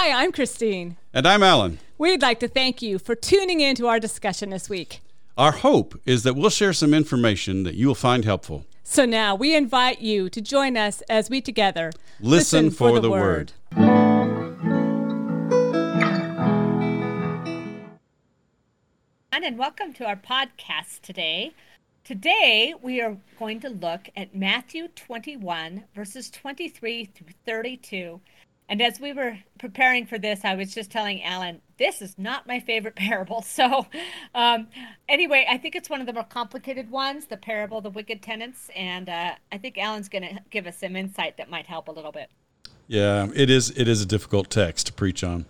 Hi, I'm Christine. And I'm Alan. We'd like to thank you for tuning in to our discussion this week. Our hope is that we'll share some information that you will find helpful. So now we invite you to join us as we together listen, listen for, for, the, the word. And welcome to our podcast today. Today, we are going to look at Matthew 21, verses 23 through 32. And as we were preparing for this, I was just telling Alan, this is not my favorite parable. So, um, anyway, I think it's one of the more complicated ones, the parable of the wicked tenants. And uh, I think Alan's going to give us some insight that might help a little bit. Yeah, it is. It is a difficult text to preach on.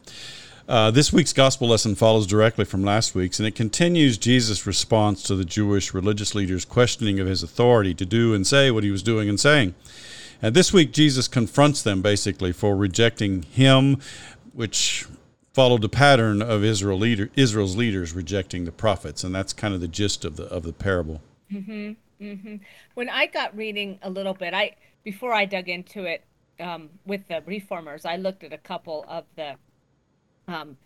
Uh, this week's gospel lesson follows directly from last week's, and it continues Jesus' response to the Jewish religious leaders' questioning of his authority to do and say what he was doing and saying. And this week, Jesus confronts them basically for rejecting him, which followed the pattern of Israel leader, Israel's leaders rejecting the prophets, and that's kind of the gist of the of the parable. Mm-hmm, mm-hmm. When I got reading a little bit, I before I dug into it um, with the reformers, I looked at a couple of the um,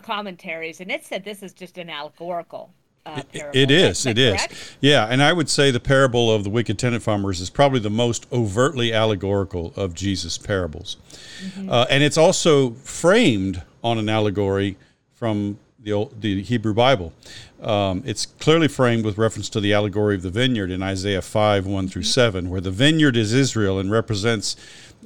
commentaries, and it said this is just an allegorical. Uh, it is. It is. Yeah, and I would say the parable of the wicked tenant farmers is probably the most overtly allegorical of Jesus' parables, mm-hmm. uh, and it's also framed on an allegory from the old, the Hebrew Bible. Um, it's clearly framed with reference to the allegory of the vineyard in Isaiah five one through mm-hmm. seven, where the vineyard is Israel and represents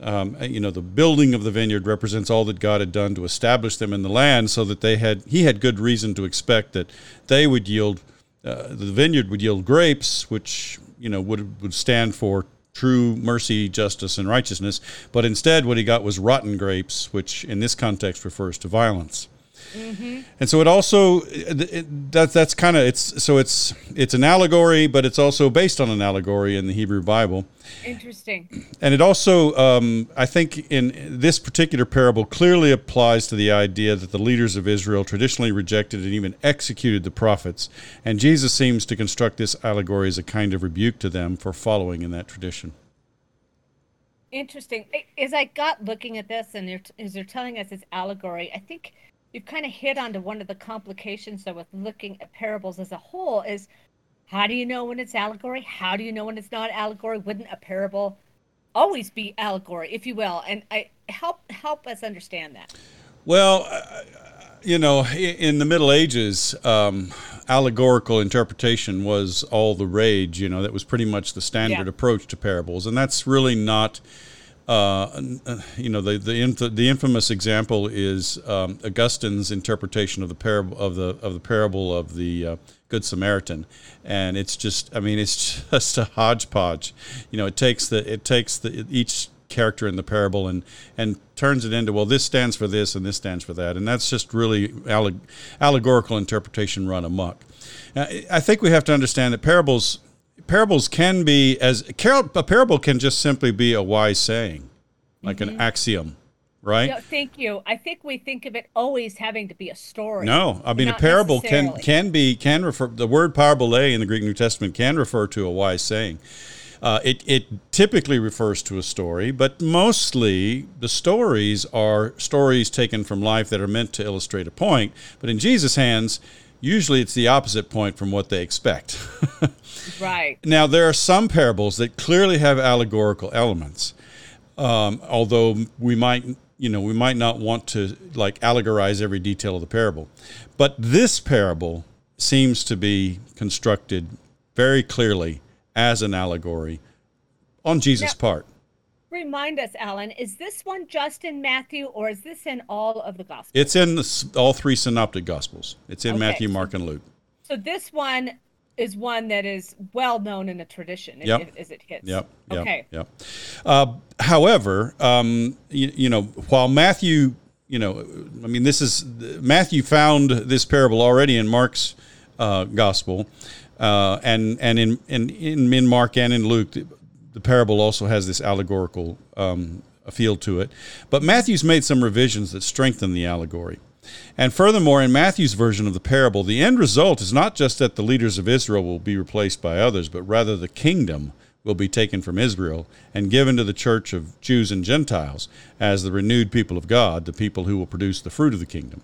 um, you know, the building of the vineyard represents all that God had done to establish them in the land, so that they had he had good reason to expect that they would yield uh, the vineyard would yield grapes, which you know would would stand for true mercy, justice, and righteousness. But instead, what he got was rotten grapes, which in this context refers to violence. Mm-hmm. And so it also it, that that's kind of it's so it's it's an allegory, but it's also based on an allegory in the Hebrew Bible. Interesting. And it also, um, I think, in this particular parable, clearly applies to the idea that the leaders of Israel traditionally rejected and even executed the prophets, and Jesus seems to construct this allegory as a kind of rebuke to them for following in that tradition. Interesting. As I got looking at this, and as they're telling us it's allegory, I think you've kind of hit onto one of the complications though with looking at parables as a whole is how do you know when it's allegory? How do you know when it's not allegory? Wouldn't a parable always be allegory if you will? And i help help us understand that. Well uh, you know in the middle ages um, allegorical interpretation was all the rage you know that was pretty much the standard yeah. approach to parables. And that's really not uh, you know, the the, inf- the infamous example is um, Augustine's interpretation of the parable of the of the parable of the uh, Good Samaritan, and it's just, I mean, it's just a hodgepodge. You know, it takes the it takes the each character in the parable and and turns it into well this stands for this and this stands for that and that's just really alleg- allegorical interpretation run amok. Now, I think we have to understand that parables parables can be as a parable can just simply be a wise saying, like mm-hmm. an axiom, right? No, thank you. I think we think of it always having to be a story. No, I mean a parable can can be can refer the word parabole in the Greek New Testament can refer to a wise saying. Uh, it, it typically refers to a story, but mostly the stories are stories taken from life that are meant to illustrate a point. But in Jesus' hands, usually it's the opposite point from what they expect. right. Now, there are some parables that clearly have allegorical elements, um, although we might, you know, we might not want to like allegorize every detail of the parable. But this parable seems to be constructed very clearly as an allegory on Jesus' now, part remind us, Alan, is this one just in Matthew or is this in all of the Gospels? It's in the, all three synoptic Gospels. It's in okay. Matthew, Mark, and Luke. So this one is one that is well known in the tradition yep. as it hits. Yep. yep okay. Yep. Uh, however, um, you, you, know, while Matthew, you know, I mean, this is Matthew found this parable already in Mark's uh, gospel, uh, and and in, in in Mark and in Luke, the parable also has this allegorical um, feel to it. But Matthew's made some revisions that strengthen the allegory. And furthermore, in Matthew's version of the parable, the end result is not just that the leaders of Israel will be replaced by others, but rather the kingdom will be taken from Israel and given to the church of Jews and Gentiles as the renewed people of God, the people who will produce the fruit of the kingdom.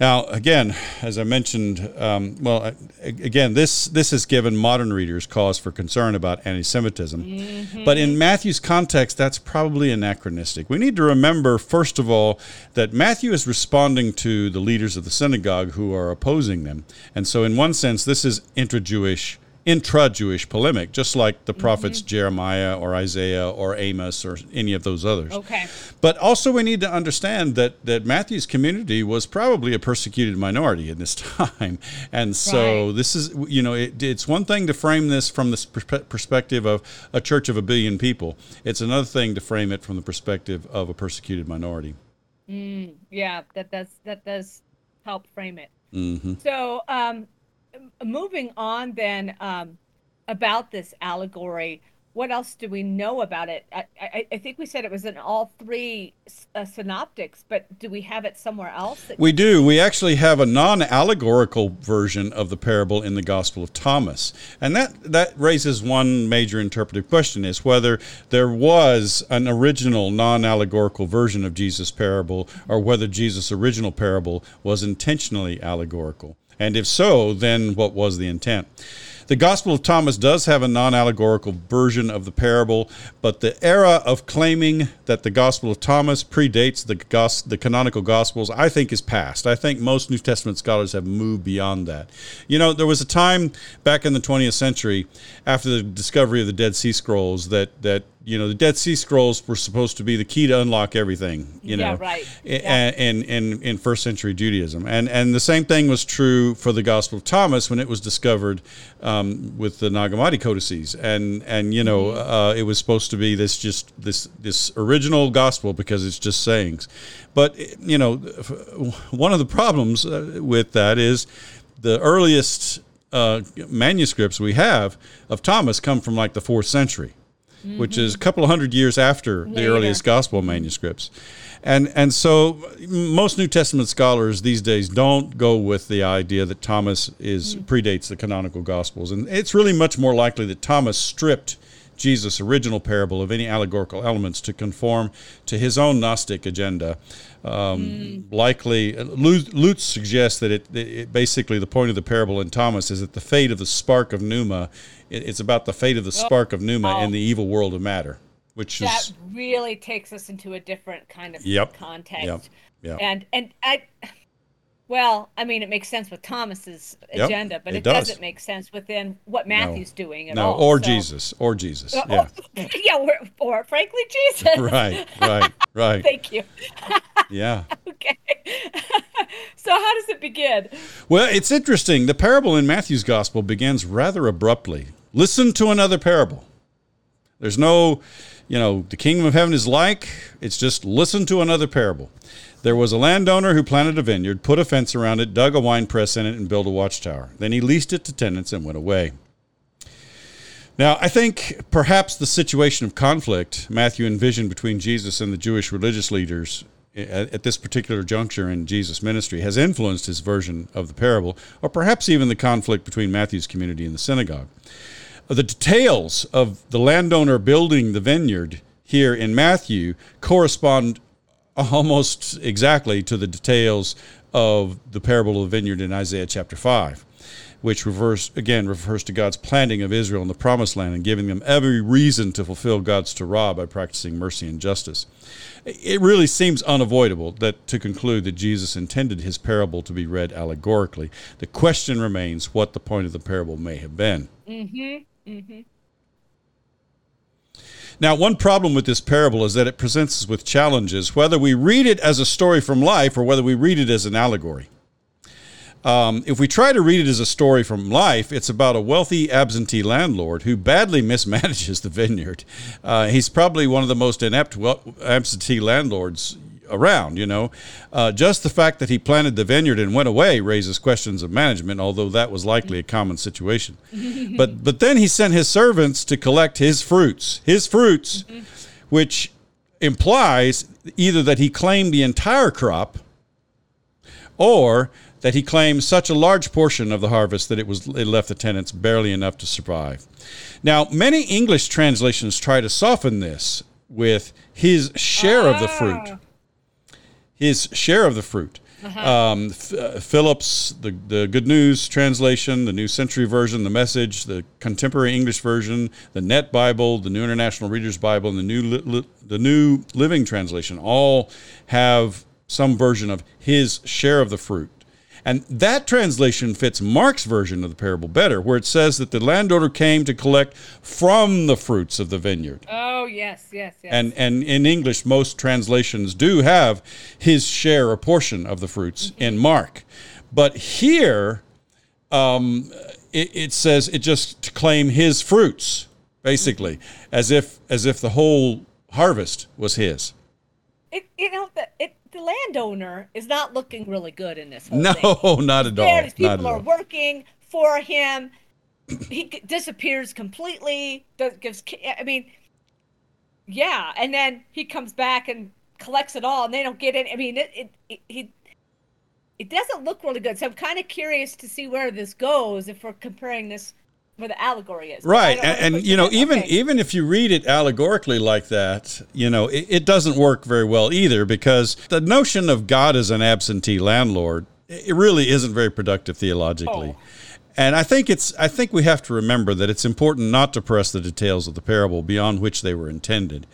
Now, again, as I mentioned, um, well, again, this this has given modern readers cause for concern about anti-Semitism. Mm-hmm. But in Matthew's context, that's probably anachronistic. We need to remember, first of all, that Matthew is responding to the leaders of the synagogue who are opposing them, and so in one sense, this is intra-Jewish intra-Jewish polemic, just like the prophets mm-hmm. Jeremiah or Isaiah or Amos or any of those others. Okay. But also, we need to understand that that Matthew's community was probably a persecuted minority in this time, and so right. this is you know it, it's one thing to frame this from the perspective of a church of a billion people. It's another thing to frame it from the perspective of a persecuted minority. Mm, yeah, that does that does help frame it. Mm-hmm. So, um, moving on then um, about this allegory, what else do we know about it? I, I, I, think we said it was in all three uh, synoptics, but do we have it somewhere else? We do. We actually have a non-allegorical version of the parable in the Gospel of Thomas, and that that raises one major interpretive question: is whether there was an original non-allegorical version of Jesus' parable, or whether Jesus' original parable was intentionally allegorical. And if so, then what was the intent? The Gospel of Thomas does have a non allegorical version of the parable, but the era of claiming that the Gospel of Thomas predates the, the canonical Gospels, I think, is past. I think most New Testament scholars have moved beyond that. You know, there was a time back in the 20th century after the discovery of the Dead Sea Scrolls that, that you know the Dead Sea Scrolls were supposed to be the key to unlock everything. You know, yeah, right. Yeah. In, in in first century Judaism, and and the same thing was true for the Gospel of Thomas when it was discovered um, with the Nag Hammadi codices, and and you know mm-hmm. uh, it was supposed to be this just this this original gospel because it's just sayings, but you know one of the problems uh, with that is the earliest uh, manuscripts we have of Thomas come from like the fourth century mm-hmm. which is a couple of hundred years after the earliest gospel manuscripts. And and so most New Testament scholars these days don't go with the idea that Thomas is mm-hmm. predates the canonical gospels. And it's really much more likely that Thomas stripped Jesus' original parable of any allegorical elements to conform to his own Gnostic agenda. Um, mm. Likely, Luz suggests that it, it, basically the point of the parable in Thomas is that the fate of the spark of pneuma it's about the fate of the spark of pneuma oh. in the evil world of matter, which that is, really takes us into a different kind of yep, context. Yep, yep. And and I, well, I mean, it makes sense with Thomas's agenda, but it, it does. not make sense within what Matthew's no, doing at no, all. or so. Jesus, or Jesus, uh, yeah, or, yeah, or, or frankly, Jesus. right, right, right. Thank you. yeah. okay. so how does it begin? Well, it's interesting. The parable in Matthew's gospel begins rather abruptly. Listen to another parable. There's no, you know, the kingdom of heaven is like, it's just listen to another parable. There was a landowner who planted a vineyard, put a fence around it, dug a wine press in it, and built a watchtower. Then he leased it to tenants and went away. Now, I think perhaps the situation of conflict Matthew envisioned between Jesus and the Jewish religious leaders at, this particular juncture in Jesus' ministry has influenced his version of the parable, or perhaps even the conflict between Matthew's community and the synagogue. Uh, the details of the landowner building the vineyard here in Matthew correspond almost exactly to the details of the parable of the vineyard in Isaiah chapter 5 which refers again refers to God's planting of Israel in the promised land and giving them every reason to fulfill God's Torah by practicing mercy and justice. It really seems unavoidable that to conclude that Jesus intended his parable to be read allegorically. The question remains what the point of the parable may have been. Mm-hmm. Mm-hmm. Now, one problem with this parable is that it presents us with challenges, whether we read it as a story from life or whether we read it as an allegory. Um, if we try to read it as a story from life, it's about a wealthy absentee landlord who badly mismanages the vineyard. Uh, he's probably one of the most inept absentee landlords around, you know. Uh, just the fact that he planted the vineyard and went away raises questions of management, although that was likely a common situation. but but then he sent his servants to collect his fruits, his fruits, mm-hmm. which implies either that he claimed the entire crop or that he claimed such a large portion of the harvest that it was it left the tenants barely enough to survive. Now, many English translations try to soften this with his share of the fruit. His share of the fruit. Uh-huh. Um, F- uh, Phillips, the, the Good News translation, the New Century Version, the Message, the Contemporary English Version, the Net Bible, the New International Reader's Bible, and the New Li- Li- the New Living Translation all have some version of his share of the fruit. And that translation fits Mark's version of the parable better, where it says that the landowner came to collect from the fruits of the vineyard. Oh yes, yes, yes. And and in English, most translations do have his share or portion of the fruits in Mark, but here, um, it, it says it just to claim his fruits, basically, as if as if the whole harvest was his. it, you know, it, the landowner is not looking really good in this whole No, thing. not at all. These Not at people are all. working for him. He disappears completely. Does, gives, I mean, yeah, and then he comes back and collects it all, and they don't get it. I mean, it, it, it he. It doesn't look really good, so I'm kind of curious to see where this goes if we're comparing this where the allegory is. Right, and, and you know, even okay. even if you read it allegorically like that, you know, it, it doesn't work very well either because the notion of God as an absentee landlord it really isn't very productive theologically. Oh. And I think it's I think we have to remember that it's important not to press the details of the parable beyond which they were intended.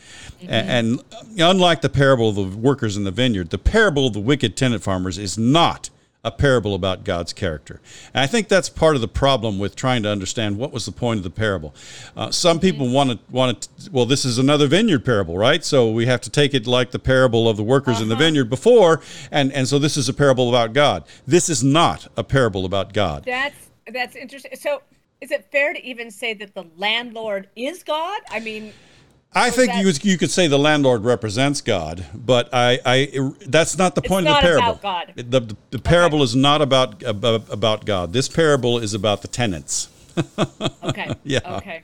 A- mm-hmm. And, uh, unlike the parable of the workers in the vineyard, the parable of the wicked tenant farmers is not a parable about God's character. And I think that's part of the problem with trying to understand what was the point of the parable. Uh, some people want to want to well, this is another vineyard parable, right? So we have to take it like the parable of the workers in the vineyard before, and and so this is a parable about God. This is not a parable about God. That's that's interesting. So, is it fair to even say that the landlord is God? I mean, I think that- you you could say the landlord represents God, but I, I that's not the point of the parable. about God. The, the, the parable is not about, about about God. This parable is about the tenants. okay, Yeah. okay.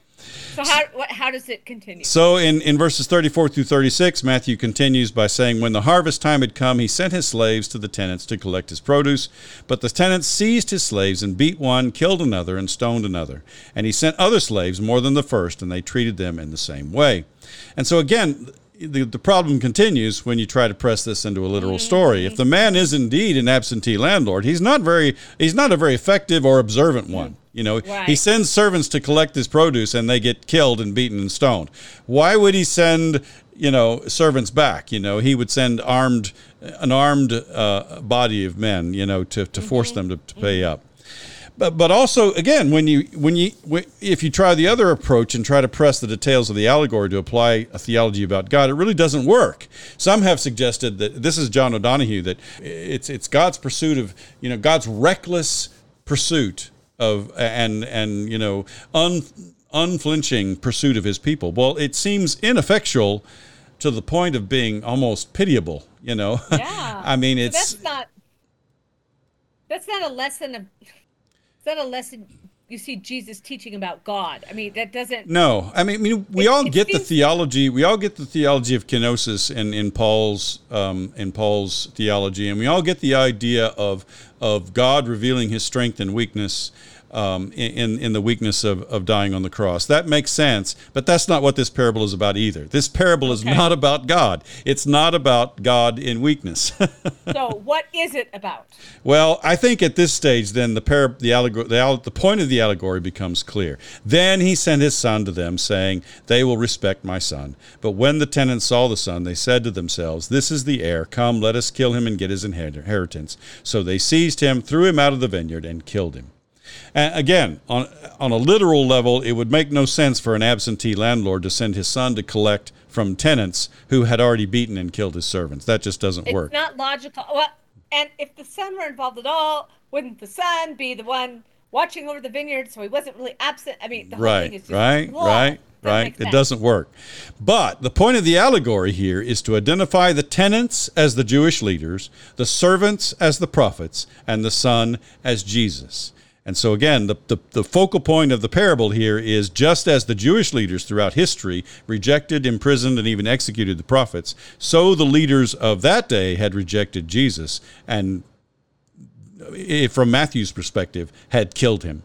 So how what how does it continue? So in, in verses 34 through 36, Matthew continues by saying, When the harvest time had come, he sent his slaves to the tenants to collect his produce. But the tenants seized his slaves and beat one, killed another, and stoned another. And he sent other slaves more than the first, and they treated them in the same way. And so again, the, the problem continues when you try to press this into a literal mm-hmm. story. If the man is indeed an absentee landlord, he's not very he's not a very effective or observant mm. one. You know, he sends servants to collect his produce and they get killed and beaten and stoned. Why would he send, you know, servants back? You know, he would send armed, an armed uh, body of men, you know, to, to force mm-hmm. them to, to pay mm-hmm. up. But, but also again when you when you if you try the other approach and try to press the details of the allegory to apply a theology about God, it really doesn't work. Some have suggested that this is John O'Donohue that it's it's God's pursuit of you know God's reckless pursuit of and and you know un, unflinching pursuit of His people. Well, it seems ineffectual to the point of being almost pitiable. You know, Yeah. I mean it's that's not that's not a lesson of not a lesson you see Jesus teaching about God. I mean, that doesn't No, I mean, I mean we It- all it get the theology. We all get the theology of kenosis in in Paul's um, in Paul's theology, and we all get the idea of of God revealing His strength and weakness um, in in the weakness of, of dying on the cross. That makes sense, but that's not what this parable is about either. This parable is Okay. not about God. It's not about God in weakness. so what is it about? Well, I think at this stage, then the par- the allegory, the, alle- the point of the allegory becomes clear. Then he sent his son to them, saying, "They will respect my son." But when the tenants saw the son, they said to themselves, "This is the heir. Come, let us kill him and get his inher- inheritance." So they seized him, threw him out of the vineyard, and killed him. And again, on on a literal level, it would make no sense for an absentee landlord to send his son to collect from tenants who had already beaten and killed his servants. That just doesn't It's work. not logical. Well, and if the son were involved at all, wouldn't the son be the one watching over the vineyard so he wasn't really absent? I mean, the whole right, thing is just right, right, Doesn't right. It doesn't work. But the point of the allegory here is to identify the tenants as the Jewish leaders, the servants as the prophets, and the Son as Jesus. And so, again, the, the, the focal point of the parable here is just as the Jewish leaders throughout history rejected, imprisoned, and even executed the prophets, so the leaders of that day had rejected Jesus and eh, from Matthew's perspective, had killed him.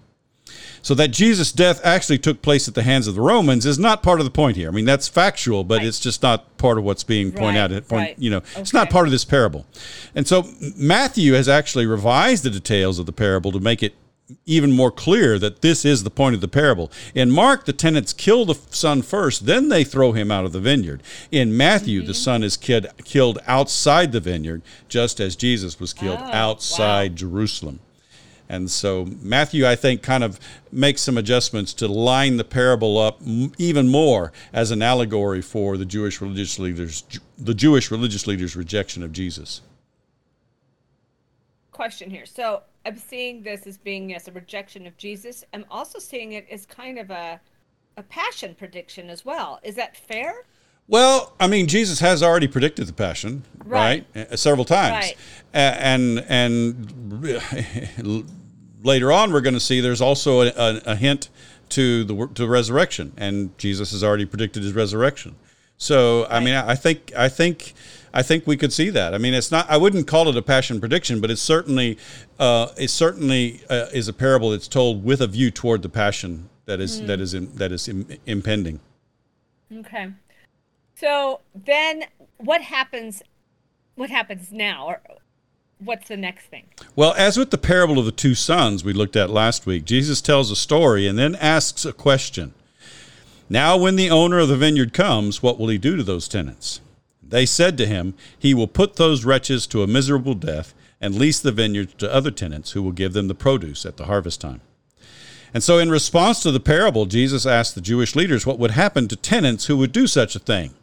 So that Jesus' death actually took place at the hands of the Romans is not part of the point here. I mean, that's factual, but right. it's just not part of what's being pointed right, out. Point, right. You know, okay. it's not part of this parable. And so Matthew has actually revised the details of the parable to make it even more clear that this is the point of the parable. In Mark, the tenants kill the son first, then they throw him out of the vineyard. In Matthew, mm-hmm. the son is kid, killed outside the vineyard, just as Jesus was killed oh, outside wow. Jerusalem. And so Matthew, I think, kind of makes some adjustments to line the parable up even more as an allegory for the Jewish religious leaders, the Jewish religious leaders' rejection of Jesus. Question here. So I'm seeing this as being as a rejection of Jesus. I'm also seeing it as kind of a a passion prediction as well. Is that fair? Well, I mean, Jesus has already predicted the passion, right? right? Uh, several times, right. and and later on, we're going to see there's also a, a, a, hint to the to resurrection, and Jesus has already predicted his resurrection. So, right. I mean, I think I think I think we could see that. I mean, it's not. I wouldn't call it a passion prediction, but it's certainly uh, it certainly uh, is a parable that's told with a view toward the passion that is mm. that is in, that is Im- impending. Okay. So then what happens what happens now or what's the next thing? Well, as with the parable of the two sons we looked at last week, Jesus tells a story and then asks a question. Now, when the owner of the vineyard comes, what will he do to those tenants? They said to him, He will put those wretches to a miserable death and lease the vineyards to other tenants who will give them the produce at the harvest time. And so, in response to the parable, Jesus asked the Jewish leaders what would happen to tenants who would do such a thing.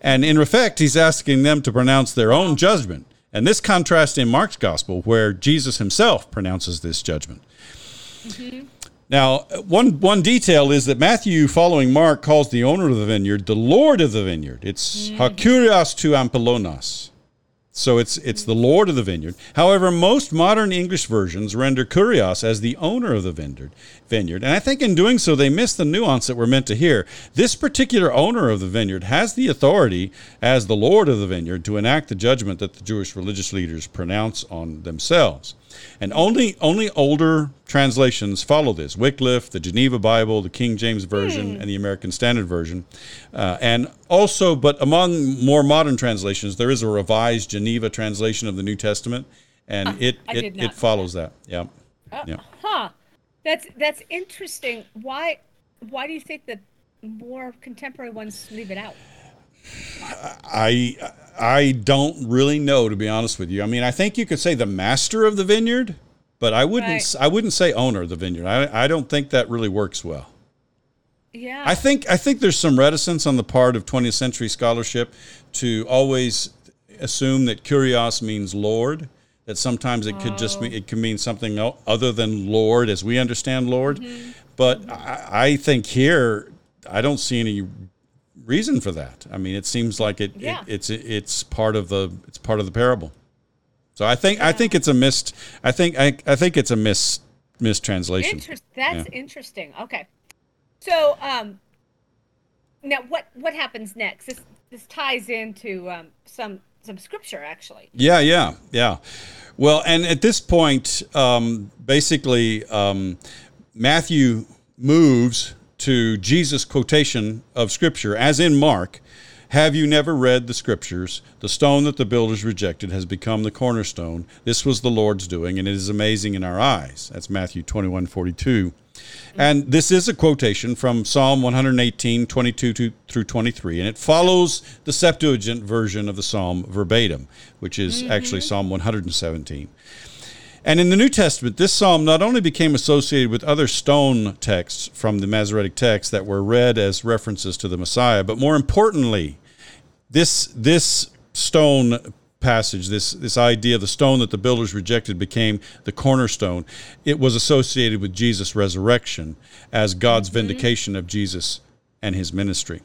And in effect, he's asking them to pronounce their own judgment. And this contrasts in Mark's gospel, where Jesus himself pronounces this judgment. Mm-hmm. Now, one, one detail is that Matthew, following Mark, calls the owner of the vineyard the Lord of the vineyard. It's mm. Hakurios tu Ampelonas. So it's it's the Lord of the vineyard. However, most modern English versions render Kurios as the owner of the vineyard. Vineyard, and I think in doing so they miss the nuance that we're meant to hear. This particular owner of the vineyard has the authority as the Lord of the vineyard to enact the judgment that the Jewish religious leaders pronounce on themselves. And only only older translations follow this. Wycliffe, the Geneva Bible, the King James Version, hmm. and the American Standard Version. Uh, and also, but among more modern translations, there is a revised Geneva translation of the New Testament, and it it, it follows that. that. Yeah. Uh, yeah. Huh. That's that's interesting. Why why do you think that more contemporary ones leave it out? I I don't really know to be honest with you. I mean, I think you could say the master of the vineyard, but I wouldn't right. I wouldn't say owner of the vineyard. I I don't think that really works well. Yeah. I think I think there's some reticence on the part of 20th century scholarship to always assume that kurios means lord. That sometimes it could oh. just mean it can mean something other than Lord as we understand Lord. Mm-hmm. But mm-hmm. I, I think here I don't see any reason for that. I mean, it seems like it, yeah. it it's it's part of the it's part of the parable. So I think yeah. I think it's a missed. I think I, I think it's a mis mistranslation. Inter- that's yeah. interesting. Okay, so um, now what what happens next? This this ties into um, some some scripture actually. Yeah, yeah, yeah. Well, and at this point, um, basically, um, Matthew moves to Jesus' quotation of Scripture, as in Mark, have you never read the Scriptures? The stone that the builders rejected has become the cornerstone. This was the Lord's doing, and it is amazing in our eyes. That's Matthew 21 42. And this is a quotation from Psalm 118, 22 through 23, and it follows the Septuagint version of the psalm verbatim, which is mm-hmm. actually Psalm 117. And in the New Testament, this psalm not only became associated with other stone texts from the Masoretic text that were read as references to the Messiah, but more importantly, this this stone passage, this this idea of the stone that the builders rejected became the cornerstone. It was associated with Jesus' resurrection as God's mm-hmm. vindication of Jesus and his ministry.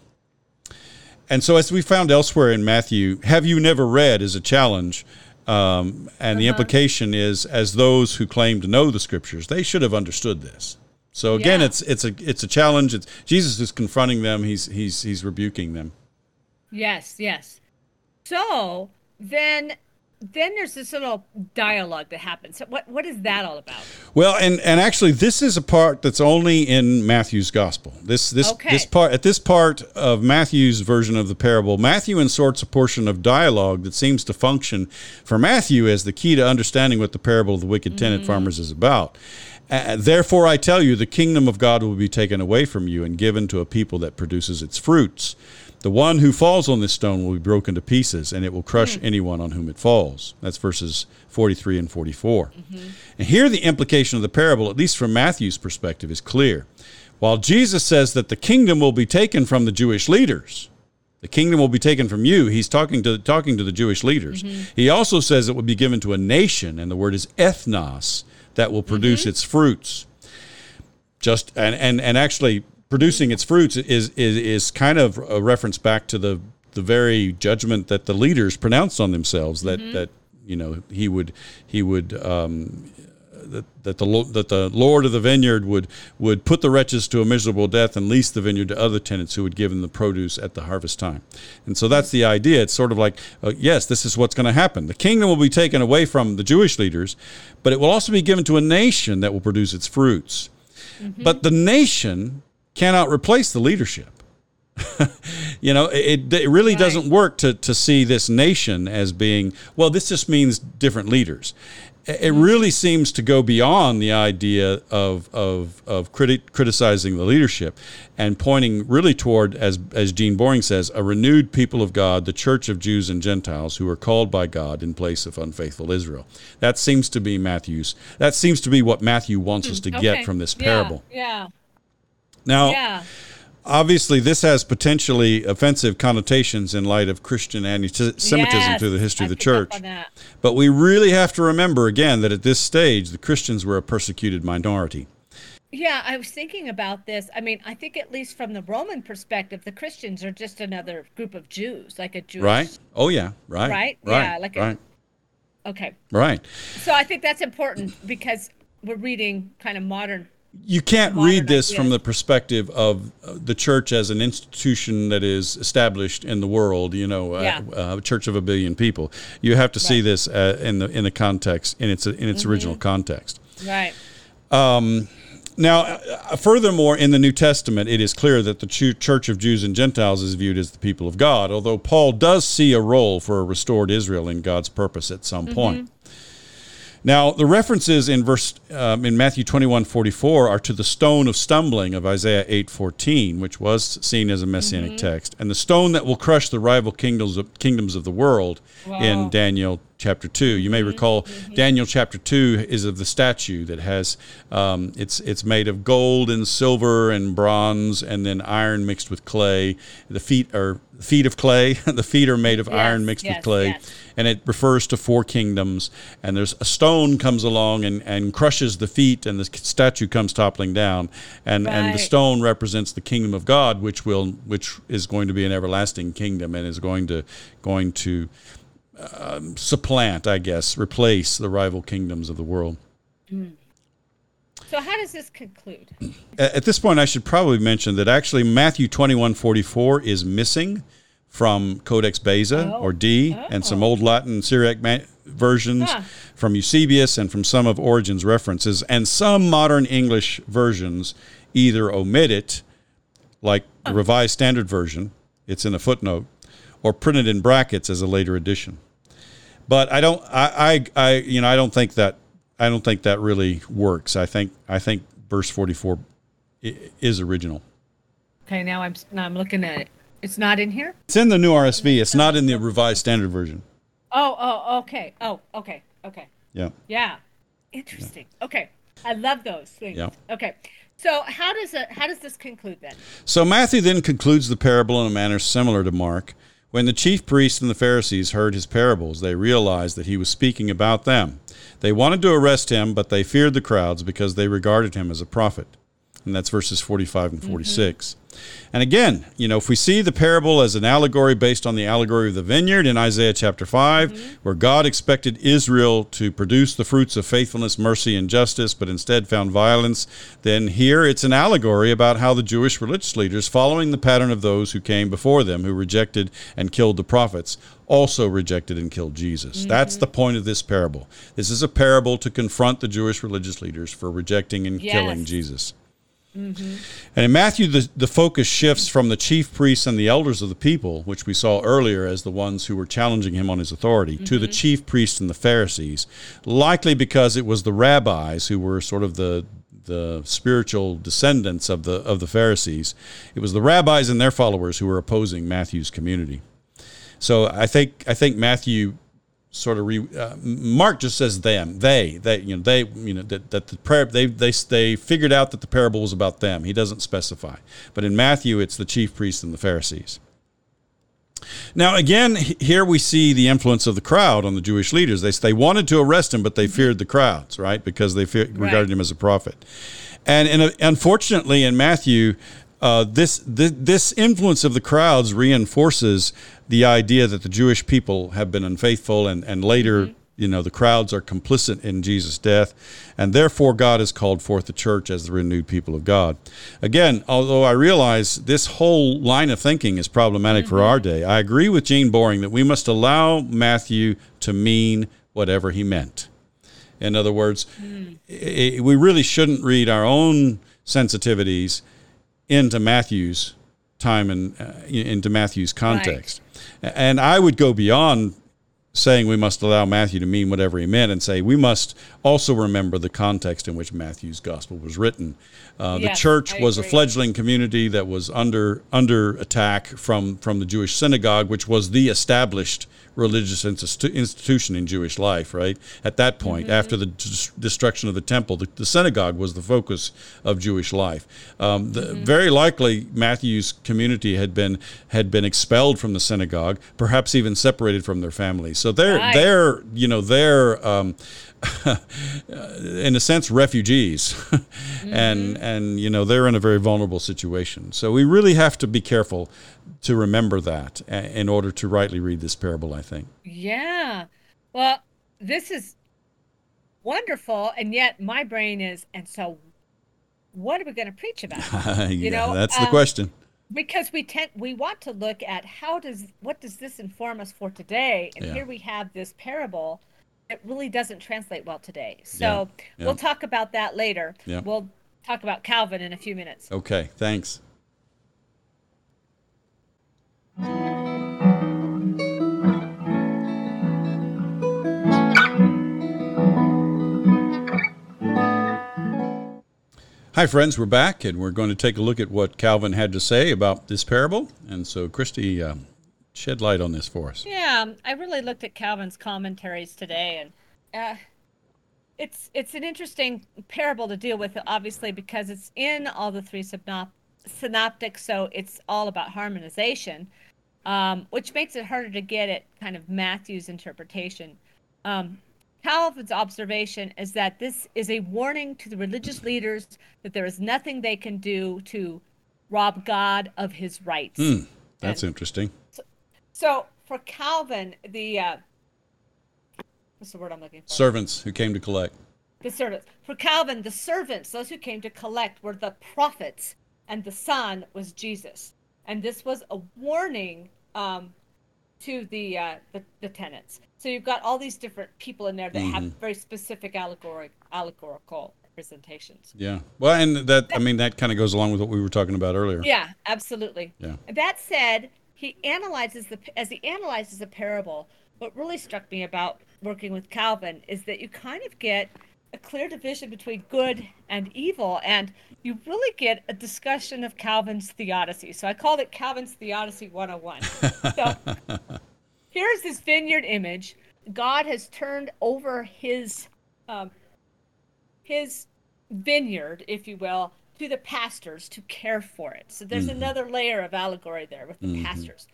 And so, as we found elsewhere in Matthew, have you never read is a challenge um, and uh-huh. the implication is, as those who claim to know the scriptures, they should have understood this. So again, yeah. it's it's a it's a challenge. It's Jesus is confronting them. He's he's he's rebuking them. Yes, yes. So then, then there's this little dialogue that happens. So what what is that all about? Well, and and actually, this is a part that's only in Matthew's gospel. This this Okay. this part at this part of Matthew's version of the parable, Matthew inserts a portion of dialogue that seems to function for Matthew as the key to understanding what the parable of the wicked tenant farmers is about. Uh, Therefore, I tell you, the kingdom of God will be taken away from you and given to a people that produces its fruits. The one who falls on this stone will be broken to pieces, and it will crush hmm. anyone on whom it falls. That's verses 43 and 44. Mm-hmm. And here, the implication of the parable, at least from Matthew's perspective, is clear. While Jesus says that the kingdom will be taken from the Jewish leaders, the kingdom will be taken from you. He's talking to talking to the Jewish leaders. Mm-hmm. He also says it will be given to a nation, and the word is ethnos, that will produce mm-hmm. its fruits. Just and and and actually producing its fruits is is is kind of a reference back to the the very judgment that the leaders pronounced on themselves that that you know he would he would um, that, that the that the Lord of the vineyard would would put the wretches to a miserable death and lease the vineyard to other tenants who would give them the produce at the harvest time. And so that's the idea. It's sort of like, uh, yes, this is what's going to happen. The kingdom will be taken away from the Jewish leaders, but it will also be given to a nation that will produce its fruits. But the nation cannot replace the leadership. you know, it, it really Right. doesn't work to, to see this nation as being, well, this just means different leaders. It it mm-hmm. really seems to go beyond the idea of, of, of criti- criticizing the leadership and pointing really toward, as, as Gene Boring says, a renewed people of God, the church of Jews and Gentiles who are called by God in place of unfaithful Israel. That seems to be Matthew's, that seems to be what Matthew wants us mm, to Okay. get from this Yeah, parable. Yeah. Now, Yeah. obviously this has potentially offensive connotations in light of Christian anti-Semitism Yes, through the history I of the church. But we really have to remember again that at this stage the Christians were a persecuted minority. Yeah, I was thinking about this. I mean, I think at least from the Roman perspective, the Christians are just another group of Jews, like a Jewish. Right? Oh yeah, right. Right? Right. Yeah, like a- right. Okay. right. So I think that's important because we're reading kind of modern. You can't Modern read this from the perspective of uh, the church as an institution that is established in the world. You know, Yeah. uh, a church of a billion people. You have to see this uh, in the in the context in its in its original context. Right. Now, uh, furthermore, in the New Testament, it is clear that the Church of Jews and Gentiles is viewed as the people of God, although Paul does see a role for a restored Israel in God's purpose at some point. Now, the references in verse um, in Matthew 21, 44 are to the stone of stumbling of Isaiah 8, 14, which was seen as a messianic text, and the stone that will crush the rival kingdoms of, kingdoms of the world in Daniel chapter 2. You may recall Daniel chapter 2 is of the statue that has um, it's it's made of gold and silver and bronze and then iron mixed with clay. The feet are feet of clay. the feet are made of iron mixed yes, with clay yes. and it refers to four kingdoms and there's a stone comes along and, and crushes the feet and the statue comes toppling down and and the stone represents the kingdom of god which will which is going to be an everlasting kingdom and is going to going to um, supplant i guess replace the rival kingdoms of the world So how does this conclude? At this point, I should probably mention that actually Matthew twenty one forty four is missing from Codex Beza Oh. or D and some Old Latin Syriac ma- versions Huh. from Eusebius and from some of Origen's references. And some modern English versions either omit it, like the Revised Standard Version, it's in a footnote, or printed in brackets as a later edition. But I don't, I, I, I, you know, I don't think that, I don't think that really works. I think, I think verse 44 is original. Okay, now I'm now I'm looking at it. It's not in here. It's in the new RSV. It's not in the Revised Standard Version. Oh, oh, okay. Oh, okay, okay. Yeah. Yeah, interesting. Okay, I love those things. Yeah. Okay, so how does it? How does this conclude then? So Matthew then concludes the parable in a manner similar to Mark. When the chief priests and the Pharisees heard his parables, they realized that he was speaking about them. They wanted to arrest him, but they feared the crowds because they regarded him as a prophet. And that's verses 45 and mm-hmm. 46. And again, you know, if we see the parable as an allegory based on the allegory of the vineyard in Isaiah chapter 5, mm-hmm. where God expected Israel to produce the fruits of faithfulness, mercy, and justice, but instead found violence, then here it's an allegory about how the Jewish religious leaders, following the pattern of those who came before them, who rejected and killed the prophets, also rejected and killed Jesus. Mm-hmm. That's the point of this parable. This is a parable to confront the Jewish religious leaders for rejecting and yes. killing Jesus. Mm-hmm. And in Matthew, the, the focus shifts from the chief priests and the elders of the people, which we saw earlier as the ones who were challenging him on his authority, mm-hmm. to the mm-hmm. chief priests and the Pharisees, likely because it was the rabbis who were sort of the the spiritual descendants of the of the Pharisees. It was the rabbis and their followers who were opposing Matthew's community. So I think I think Matthew sort of re, uh, Mark just says them, they, they, you know, they, you know, that, that the prayer they they they figured out that the parable was about them. He doesn't specify, but in Matthew, it's the chief priests and the Pharisees. Now, again, here we see the influence of the crowd on the Jewish leaders. They, they wanted to arrest him, but they feared the crowds, right? Because they feared, right. regarded him as a prophet. And, and unfortunately, in Matthew, uh, this, this, this influence of the crowds reinforces the idea that the Jewish people have been unfaithful, and and later. Mm-hmm. You know, the crowds are complicit in Jesus' death, and therefore God has called forth the church as the renewed people of God. Again, although I realize this whole line of thinking is problematic mm-hmm. for our day, I agree with Gene Boring that we must allow Matthew to mean whatever he meant. In other words, mm. it, we really shouldn't read our own sensitivities into Matthew's time and uh, into Matthew's context. Right. And I would go beyond saying we must allow Matthew to mean whatever he meant and say we must also remember the context in which Matthew's gospel was written. Uh, yes, the church was a fledgling community that was under under attack from from the Jewish synagogue, which was the established religious institu- institution in Jewish life, right? At that point, mm-hmm. after the d- destruction of the temple, the, the, synagogue was the focus of Jewish life. Um, the, mm-hmm. Very likely, Matthew's community had been had been expelled from the synagogue, perhaps even separated from their families. So they're they're you know they're um, in a sense refugees. Mm-hmm. and and you know they're in a very vulnerable situation. So we really have to be careful to remember that in order to rightly read this parable i think. Yeah. Well this is wonderful and yet my brain is and so what are we going to preach about? Yeah, you know that's the um, question because we tend we want to look at how does what does this inform us for today and yeah. here we have this parable it really doesn't translate well today. So yeah, yeah. we'll talk about that later. We'll talk about Calvin in a few minutes. Okay, thanks. Hi, friends. We're back, and we're going to take a look at what Calvin had to say about this parable. And so, Christy, uh, shed light on this for us. Yeah, I really looked at Calvin's commentaries today, and uh, it's it's an interesting parable to deal with, obviously, because it's in all the three synop- synoptics, so it's all about harmonization, um, which makes it harder to get at kind of Matthew's interpretation. Um, Calvin's observation is that this is a warning to the religious leaders that there is nothing they can do to rob God of his rights. Mm, that's and interesting. So, so for Calvin, the uh, what's the word I'm looking for? Servants who came to collect. The servants. For Calvin, the servants, those who came to collect, were the prophets, and the Son was Jesus. And this was a warning um, to the, uh, the, the tenants. So you've got all these different people in there that mm-hmm. have very specific allegoric, allegorical representations. Yeah. Well, and that I mean that kind of goes along with what we were talking about earlier. Yeah, absolutely. Yeah. That said, he analyzes the as he analyzes the parable. What really struck me about working with Calvin is that you kind of get a clear division between good and evil, and you really get a discussion of Calvin's theodicy. So I called it Calvin's Theodicy 101. so here's this vineyard image. God has turned over his um, his vineyard, if you will, to the pastors to care for it. So there's mm-hmm. another layer of allegory there with the mm-hmm. pastors.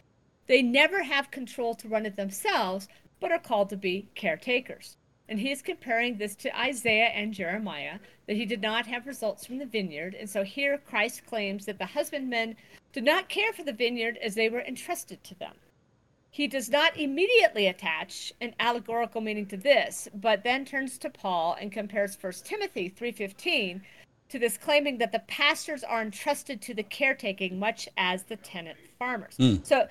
They never have control to run it themselves, but are called to be caretakers. And he is comparing this to Isaiah and Jeremiah, that he did not have results from the vineyard. And so here Christ claims that the husbandmen did not care for the vineyard as they were entrusted to them. He does not immediately attach an allegorical meaning to this, but then turns to Paul and compares 1 Timothy 3:15 to this claiming that the pastors are entrusted to the caretaking much as the tenant farmers. Mm. So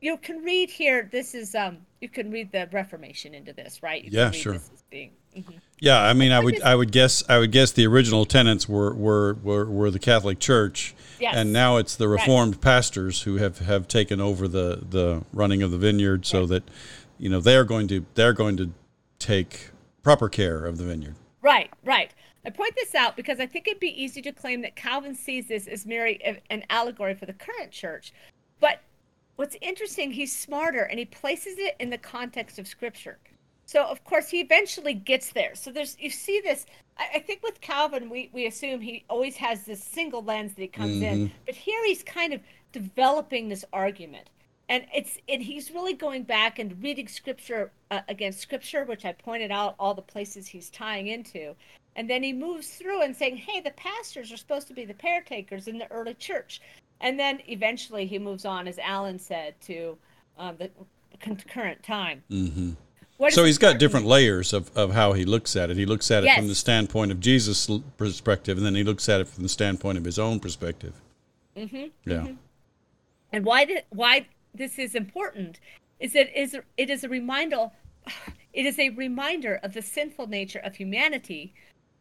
you can read here this is um you can read the reformation into this right you yeah sure being, mm-hmm. yeah i mean i would i would guess i would guess the original tenants were were were, were the catholic church yes. and now it's the reformed right. pastors who have have taken over the the running of the vineyard so that you know they're going to they're going to take proper care of the vineyard right right I point this out because I think it'd be easy to claim that Calvin sees this as merely an allegory for the current church. What's interesting, he's smarter and he places it in the context of scripture. So of course he eventually gets there. So there's you see this. I, I think with Calvin, we we assume he always has this single lens that he comes mm-hmm. in, but here he's kind of developing this argument, and it's and he's really going back and reading scripture uh, against scripture, which I pointed out all the places he's tying into, and then he moves through and saying, hey, the pastors are supposed to be the caretakers in the early church. And then eventually he moves on, as Alan said, to um, the concurrent time. Mm-hmm. So he's got different layers of, of how he looks at it. He looks at it yes. from the standpoint of Jesus' perspective, and then he looks at it from the standpoint of his own perspective. Mm-hmm. Yeah. Mm-hmm. And why did, why this is important is that is it is a reminder it is a reminder of the sinful nature of humanity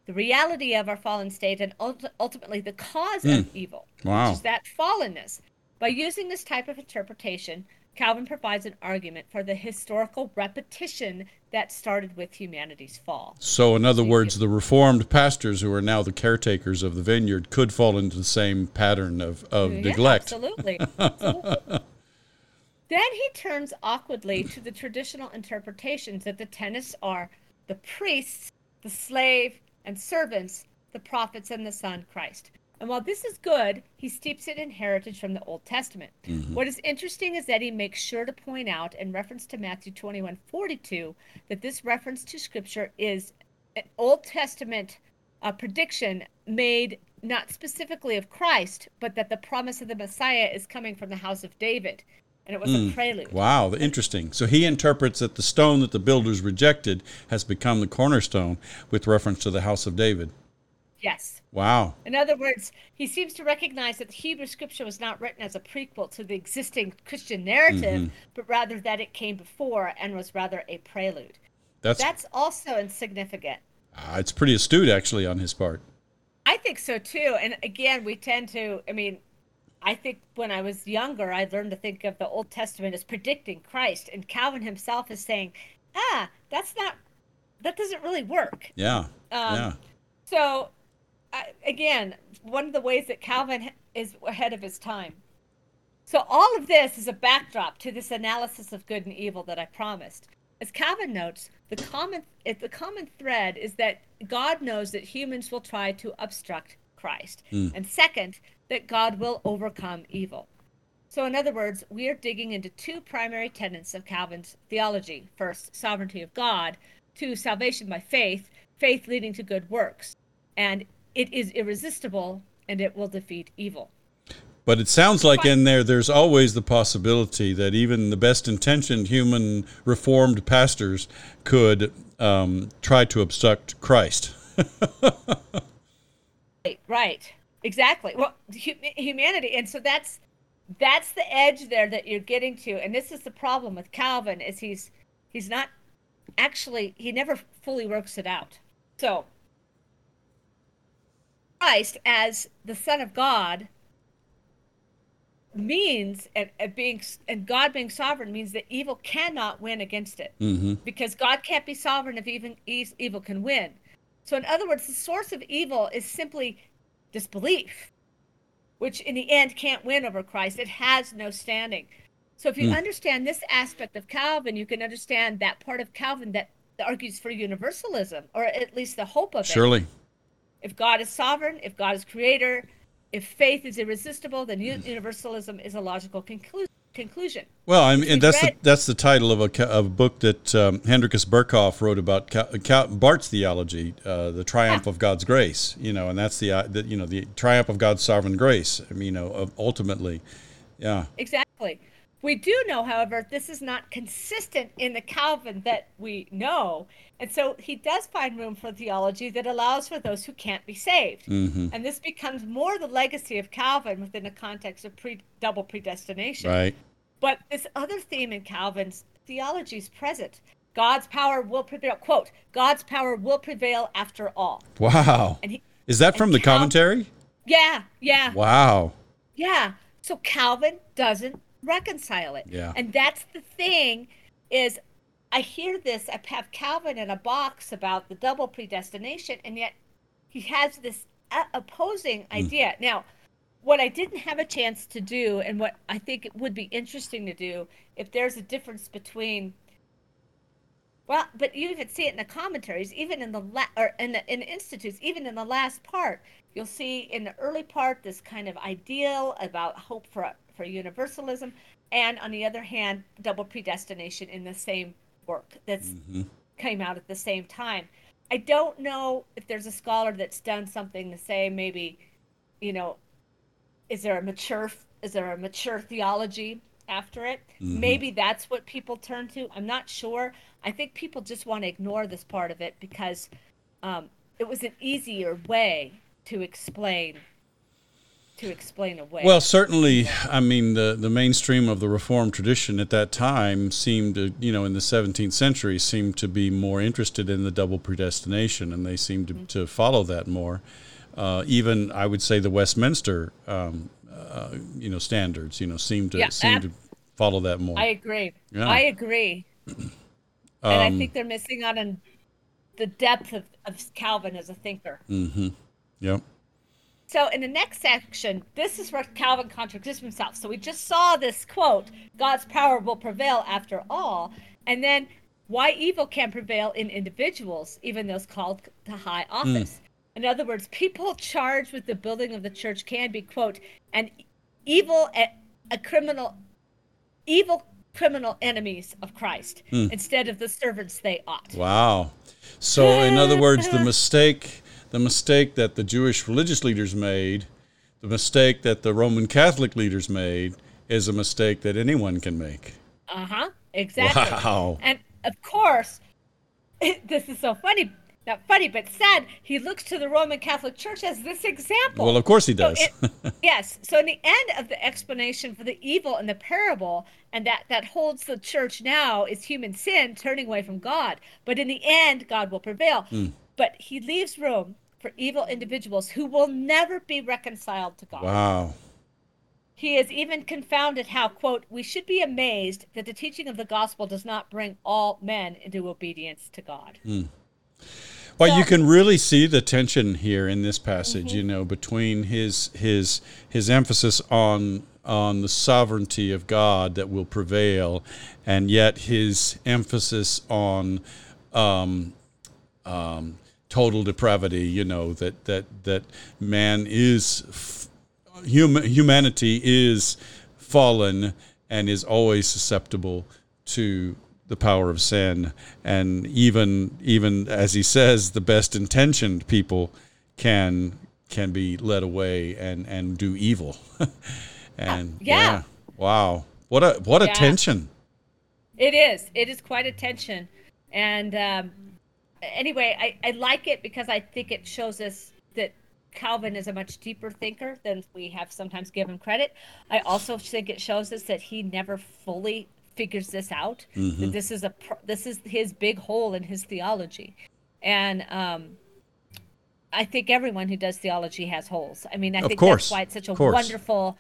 the reality of our fallen state and ultimately the cause mm. of hmm. evil, wow. which is that fallenness. By using this type of interpretation, Calvin provides an argument for the historical repetition that started with humanity's fall. So, in other words, the Reformed pastors who are now the caretakers of the vineyard could fall into the same pattern of, of yeah, neglect. Absolutely. absolutely. then he turns awkwardly to the traditional interpretations that the tenants are the priests, the slave, and servants, the prophets and the Son, Christ. And while this is good, he steeps it in heritage from the Old Testament. Mm-hmm. What is interesting is that he makes sure to point out, in reference to Matthew 21 42, that this reference to Scripture is an Old Testament uh, prediction made not specifically of Christ, but that the promise of the Messiah is coming from the house of David and it was mm. a prelude. Wow, interesting. So he interprets that the stone that the builders rejected has become the cornerstone with reference to the house of David. Yes. Wow. In other words, he seems to recognize that the Hebrew scripture was not written as a prequel to the existing Christian narrative, mm-hmm. but rather that it came before and was rather a prelude. That's That's also insignificant. Uh, it's pretty astute actually on his part. I think so too. And again, we tend to I mean, I think when I was younger, I learned to think of the Old Testament as predicting Christ, and Calvin himself is saying, "Ah, that's not, that doesn't really work." Yeah. Um, yeah. So, uh, again, one of the ways that Calvin is ahead of his time. So all of this is a backdrop to this analysis of good and evil that I promised. As Calvin notes, the common the common thread is that God knows that humans will try to obstruct Christ, mm. and second, that God will overcome evil. So, in other words, we are digging into two primary tenets of Calvin's theology first, sovereignty of God, two, salvation by faith, faith leading to good works. And it is irresistible and it will defeat evil. But it sounds like in there, there's always the possibility that even the best intentioned human reformed pastors could um, try to obstruct Christ. right, right. Exactly. Well, humanity, and so that's that's the edge there that you're getting to, and this is the problem with Calvin is he's he's not actually he never fully works it out. So Christ as the Son of God means and, and, being and God being sovereign means that evil cannot win against it mm-hmm. because God can't be sovereign if even evil can win. So in other words, the source of evil is simply disbelief, which in the end can't win over Christ. It has no standing. So if you mm. understand this aspect of Calvin, you can understand that part of Calvin that argues for universalism, or at least the hope of Surely. it. Surely. If God is sovereign, if God is creator, if faith is irresistible, then universalism is a logical conclusion. Conclusion. Well, I mean, that's read, the, that's the title of a, of a book that um, Hendrikus Berkhof wrote about Barth's theology, uh, the triumph yeah. of God's grace. You know, and that's the, uh, the, you know the triumph of God's sovereign grace. I mean, you know, ultimately, yeah. Exactly. We do know, however, this is not consistent in the Calvin that we know. And so he does find room for theology that allows for those who can't be saved. Mm-hmm. And this becomes more the legacy of Calvin within the context of pre- double predestination. Right. But this other theme in Calvin's theology is present. God's power will prevail. Quote, God's power will prevail after all. Wow. He, is that from the Cal- commentary? Yeah, yeah. Wow. Yeah. So Calvin doesn't reconcile it. Yeah. And that's the thing is I hear this, I have Calvin in a box about the double predestination, and yet he has this opposing mm. idea. Now, what I didn't have a chance to do, and what I think it would be interesting to do, if there's a difference between, well, but you even see it in the commentaries, even in the la- or in the in the institutes, even in the last part, you'll see in the early part this kind of ideal about hope for for universalism, and on the other hand, double predestination in the same work that's mm-hmm. came out at the same time. I don't know if there's a scholar that's done something to say maybe, you know, is there a mature is there a mature theology after it? Mm-hmm. Maybe that's what people turn to. I'm not sure. I think people just want to ignore this part of it because um, it was an easier way to explain to explain away. Well, certainly, I mean, the, the mainstream of the Reformed tradition at that time seemed to, you know, in the 17th century, seemed to be more interested in the double predestination, and they seemed to, mm-hmm. to follow that more. Uh, even, I would say, the Westminster, um, uh, you know, standards, you know, seem to yeah, seem ab- to follow that more. I agree. Yeah. I agree. and um, I think they're missing out on the depth of, of Calvin as a thinker. Mm-hmm. Yep. So in the next section, this is where Calvin contradicts himself. So we just saw this quote, God's power will prevail after all. And then why evil can prevail in individuals, even those called to high office. Mm. In other words, people charged with the building of the church can be, quote, an evil, a, a criminal, evil criminal enemies of Christ mm. instead of the servants they ought. Wow. So, in other words, the mistake the mistake that the Jewish religious leaders made, the mistake that the Roman Catholic leaders made, is a mistake that anyone can make. Uh huh. Exactly. Wow. And of course, this is so funny. Not funny, but sad. He looks to the Roman Catholic Church as this example. Well, of course he does. So it, yes. So in the end of the explanation for the evil in the parable, and that that holds the church now is human sin turning away from God. But in the end, God will prevail. Mm. But he leaves room for evil individuals who will never be reconciled to God. Wow. He is even confounded how, quote, we should be amazed that the teaching of the gospel does not bring all men into obedience to God. Mm. So, you can really see the tension here in this passage, mm-hmm. you know, between his his his emphasis on on the sovereignty of God that will prevail, and yet his emphasis on um, um, total depravity. You know that that that man is human. Humanity is fallen and is always susceptible to the power of sin. And even even as he says, the best intentioned people can can be led away and and do evil. and uh, yeah. yeah. wow, what a what a tension. It is. It is quite a tension, and. Um, anyway, I, I like it because I think it shows us that Calvin is a much deeper thinker than we have sometimes given credit. I also think it shows us that he never fully figures this out. Mm-hmm. That this is a this is his big hole in his theology, and um, I think everyone who does theology has holes. I mean, I of think course. that's why it's such a wonderful,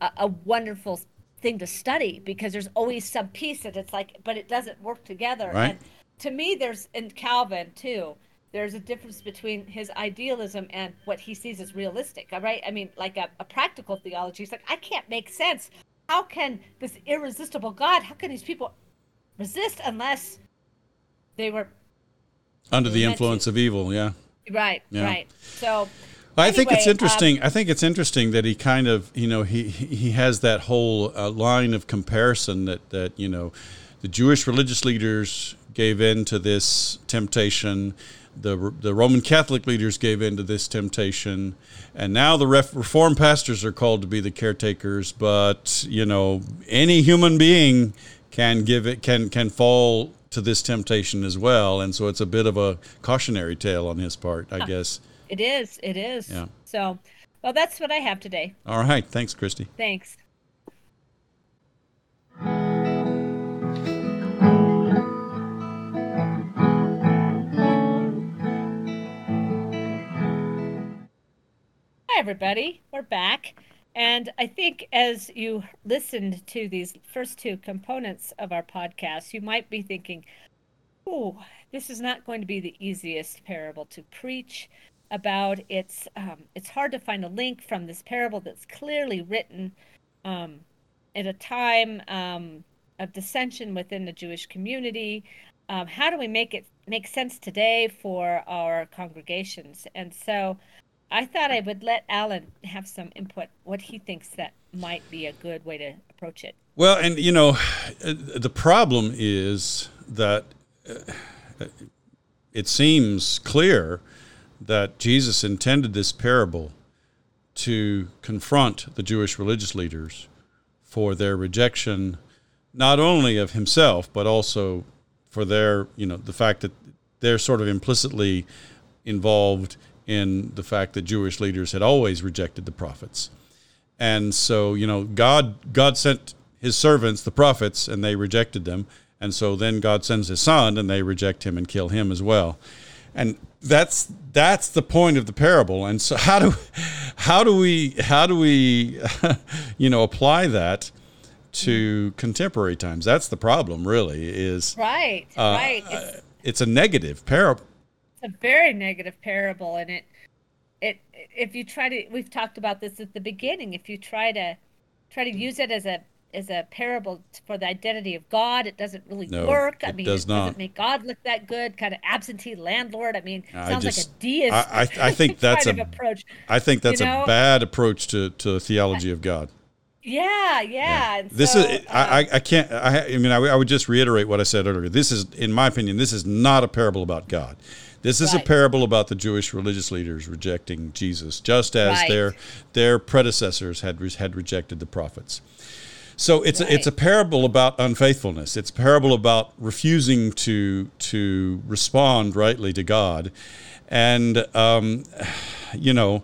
a, a wonderful thing to study because there's always some piece that it's like, but it doesn't work together. Right. And to me, there's in Calvin too. There's a difference between his idealism and what he sees as realistic. Right? I mean, like a, a practical theology. He's like, I can't make sense. How can this irresistible God? How can these people resist unless they were under the influence to? of evil? Yeah. Right. Yeah. Right. So. I think it's interesting. Um, I think it's interesting that he kind of, you know, he he has that whole uh, line of comparison that that you know, the Jewish religious leaders gave in to this temptation, the the Roman Catholic leaders gave in to this temptation, and now the Reformed pastors are called to be the caretakers. But you know, any human being can give it can can fall to this temptation as well, and so it's a bit of a cautionary tale on his part, I ah, guess. It is. It is. Yeah. So, well, that's what I have today. All right. Thanks, Christy. Thanks. Hi, everybody. We're back. And I think as you listened to these first two components of our podcast, you might be thinking, oh, this is not going to be the easiest parable to preach about it's um, it's hard to find a link from this parable that's clearly written um, at a time um, of dissension within the Jewish community. Um, how do we make it make sense today for our congregations? And so, I thought I would let Alan have some input. What he thinks that might be a good way to approach it. Well, and you know, the problem is that uh, it seems clear that Jesus intended this parable to confront the Jewish religious leaders for their rejection not only of himself but also for their you know the fact that they're sort of implicitly involved in the fact that Jewish leaders had always rejected the prophets. And so, you know, God God sent his servants, the prophets, and they rejected them. And so then God sends his son and they reject him and kill him as well. And that's that's the point of the parable. And so how do how do we how do we you know apply that to contemporary times? That's the problem really is right uh, right. It's, it's, a negative parable a very negative parable and it it if you try to we've talked about this at the beginning if you try to try to use it as a as a parable for the identity of God. It doesn't really no, work. I mean, does it not. doesn't make God look that good. Kind of absentee landlord. I mean, sounds just, like a deist. I, I, I think that's a approach. I think that's you know? a bad approach to to the theology of God. Yeah, yeah. yeah. This so, is I, uh, I can't I, I mean I, I, would just reiterate what I said earlier. This is in my opinion this is not a parable about God. This is right. a parable about the Jewish religious leaders rejecting Jesus just as right. their their predecessors had had rejected the prophets. So it's right. a, it's a parable about unfaithfulness. It's a parable about refusing to to respond rightly to God, and um, you know.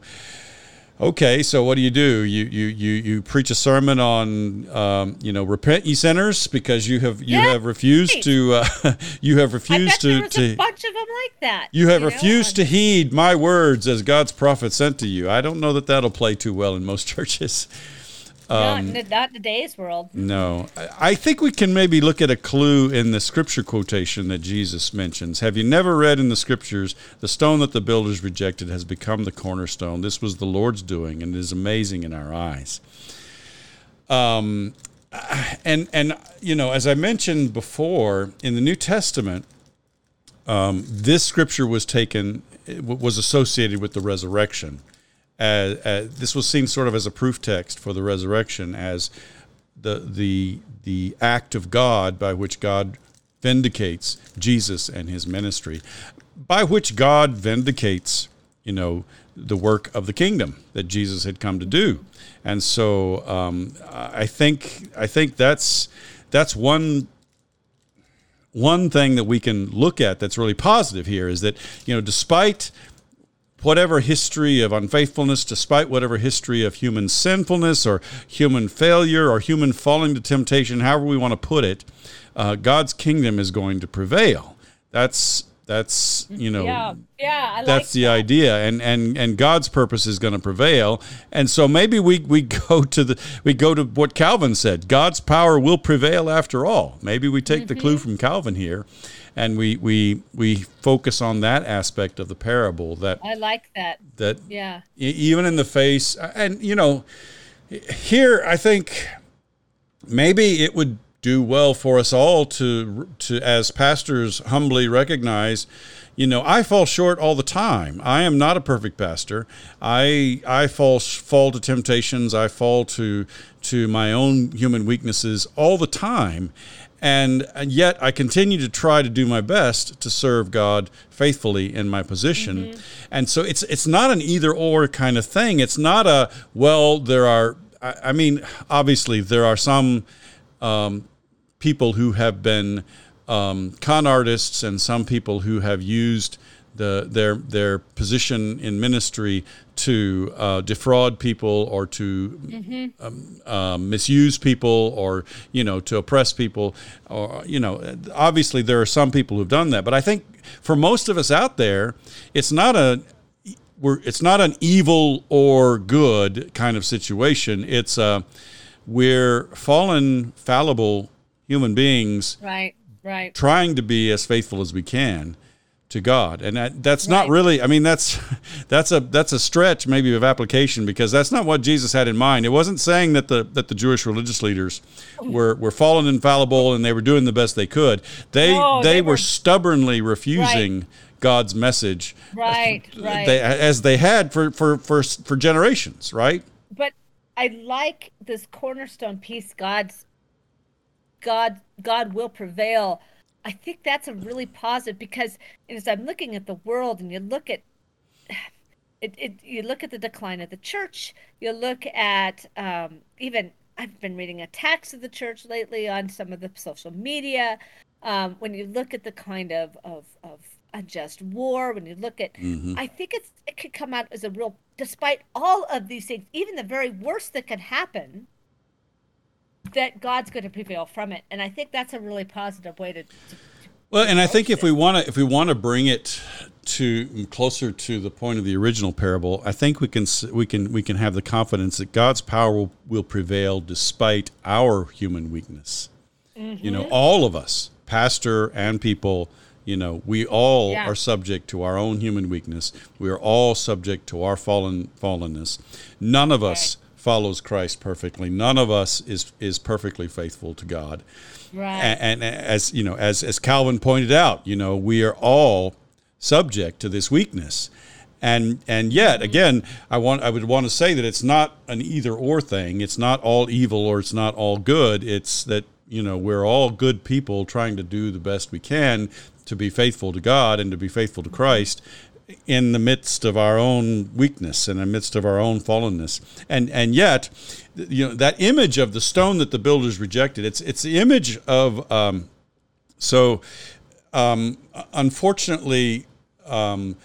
Okay, so what do you do? You you you you preach a sermon on um, you know repent ye sinners because you have you have refused to uh, you have refused to, to a bunch of them like that. You have you refused know? to heed my words as God's prophet sent to you. I don't know that that'll play too well in most churches. Um, not, not today's world. No. I think we can maybe look at a clue in the scripture quotation that Jesus mentions. Have you never read in the scriptures, the stone that the builders rejected has become the cornerstone? This was the Lord's doing, and it is amazing in our eyes. Um, and, and, you know, as I mentioned before, in the New Testament, um, this scripture was taken, was associated with the resurrection as, this was seen sort of as a proof text for the resurrection, as the the the act of God by which God vindicates Jesus and his ministry, by which God vindicates, you know, the work of the kingdom that Jesus had come to do, and so um, I think I think that's that's one one thing that we can look at that's really positive here is that you know despite whatever history of unfaithfulness, despite whatever history of human sinfulness or human failure or human falling to temptation, however we want to put it, uh, God's kingdom is going to prevail. That's that's you know yeah, yeah that's the that. idea and and and God's purpose is going to prevail and so maybe we we go to the we go to what Calvin said God's power will prevail after all maybe we take mm-hmm. the clue mm-hmm. from Calvin here and we we we focus on that aspect of the parable that I like that. that yeah. even in the face and you know here I think maybe it would do well for us all to to as pastors humbly recognize you know i fall short all the time. I am not a perfect pastor. I i fall fall to temptations. I fall to to my own human weaknesses all the time and, and yet I continue to try to do my best to serve God faithfully in my position. Mm-hmm. And so it's it's not an either or kind of thing. It's not a well there are I, I mean obviously there are some um, people who have been um, con artists and some people who have used the, their their position in ministry to uh, defraud people or to mm-hmm. um, uh, misuse people or you know to oppress people or you know obviously there are some people who've done that but I think for most of us out there it's not a we're, it's not an evil or good kind of situation. It's a we're fallen fallible human beings right right. trying to be as faithful as we can to God. And that, that's right. not really I mean that's that's a that's a stretch maybe of application because that's not what Jesus had in mind. It wasn't saying that the that the Jewish religious leaders were were fallen infallible and they were doing the best they could. They no, they, they, were, were stubbornly refusing right. God's message. Right, uh, right. They, as they had for, for for for generations, right? But I like this cornerstone piece God's God God will prevail I think that's a really positive because as I'm looking at the world and you look at it, it you look at the decline of the church, you look at um, even I've been reading attacks of the church lately on some of the social media. Um, when you look at the kind of of, of unjust war, when you look at, mm-hmm. I think it's it could come out as a real, despite all of these things, even the very worst that could happen, that God's going to prevail from it, and I think that's a really positive way to. to, to well, and I think if we want to, if we want to bring it to closer to the point of the original parable, I think we can we can we can have the confidence that God's power will, will prevail despite our human weakness. Mm-hmm. You know, mm-hmm. all of us, pastor and people, you know, we all yeah. are subject to our own human weakness. We are all subject to our fallen fallenness. None of us follows Christ perfectly. None of us is is perfectly faithful to God. Right. And, and, as you know, as as Calvin pointed out, you know, we are all subject to this weakness. And and yet mm-hmm. again, I want I would want to say that it's not an either or thing. It's not all evil or it's not all good. It's that you know we're all good people trying to do the best we can to be faithful to God and to be faithful to Christ in the midst of our own weakness and in the midst of our own fallenness. And and yet, you know, that image of the stone that the builders rejected, it's it's the image of um, so um, unfortunately, um,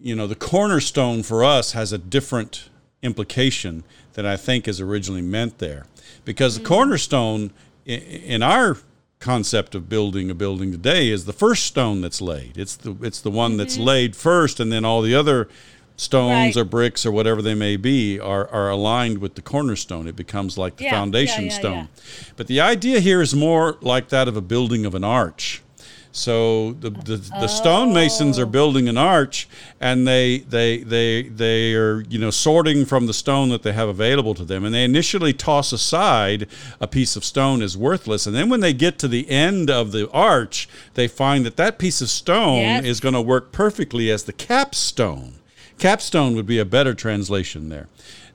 you know, the cornerstone for us has a different implication than I think is originally meant there. Because the mm. cornerstone in our concept of building a building today is the first stone that's laid. It's the it's the one mm-hmm. that's laid first, and then all the other stones right. or bricks or whatever they may be are, are aligned with the cornerstone. It becomes like the yeah, foundation yeah, yeah, stone. But the idea here is more like that of a building of an arch. So the the, the stonemasons are oh. building an arch, and they they they they are you know sorting from the stone that they have available to them, and they initially toss aside a piece of stone as worthless, and then when they get to the end of the arch, they find that that piece of stone yes. is going to work perfectly as the capstone. Capstone would be a better translation there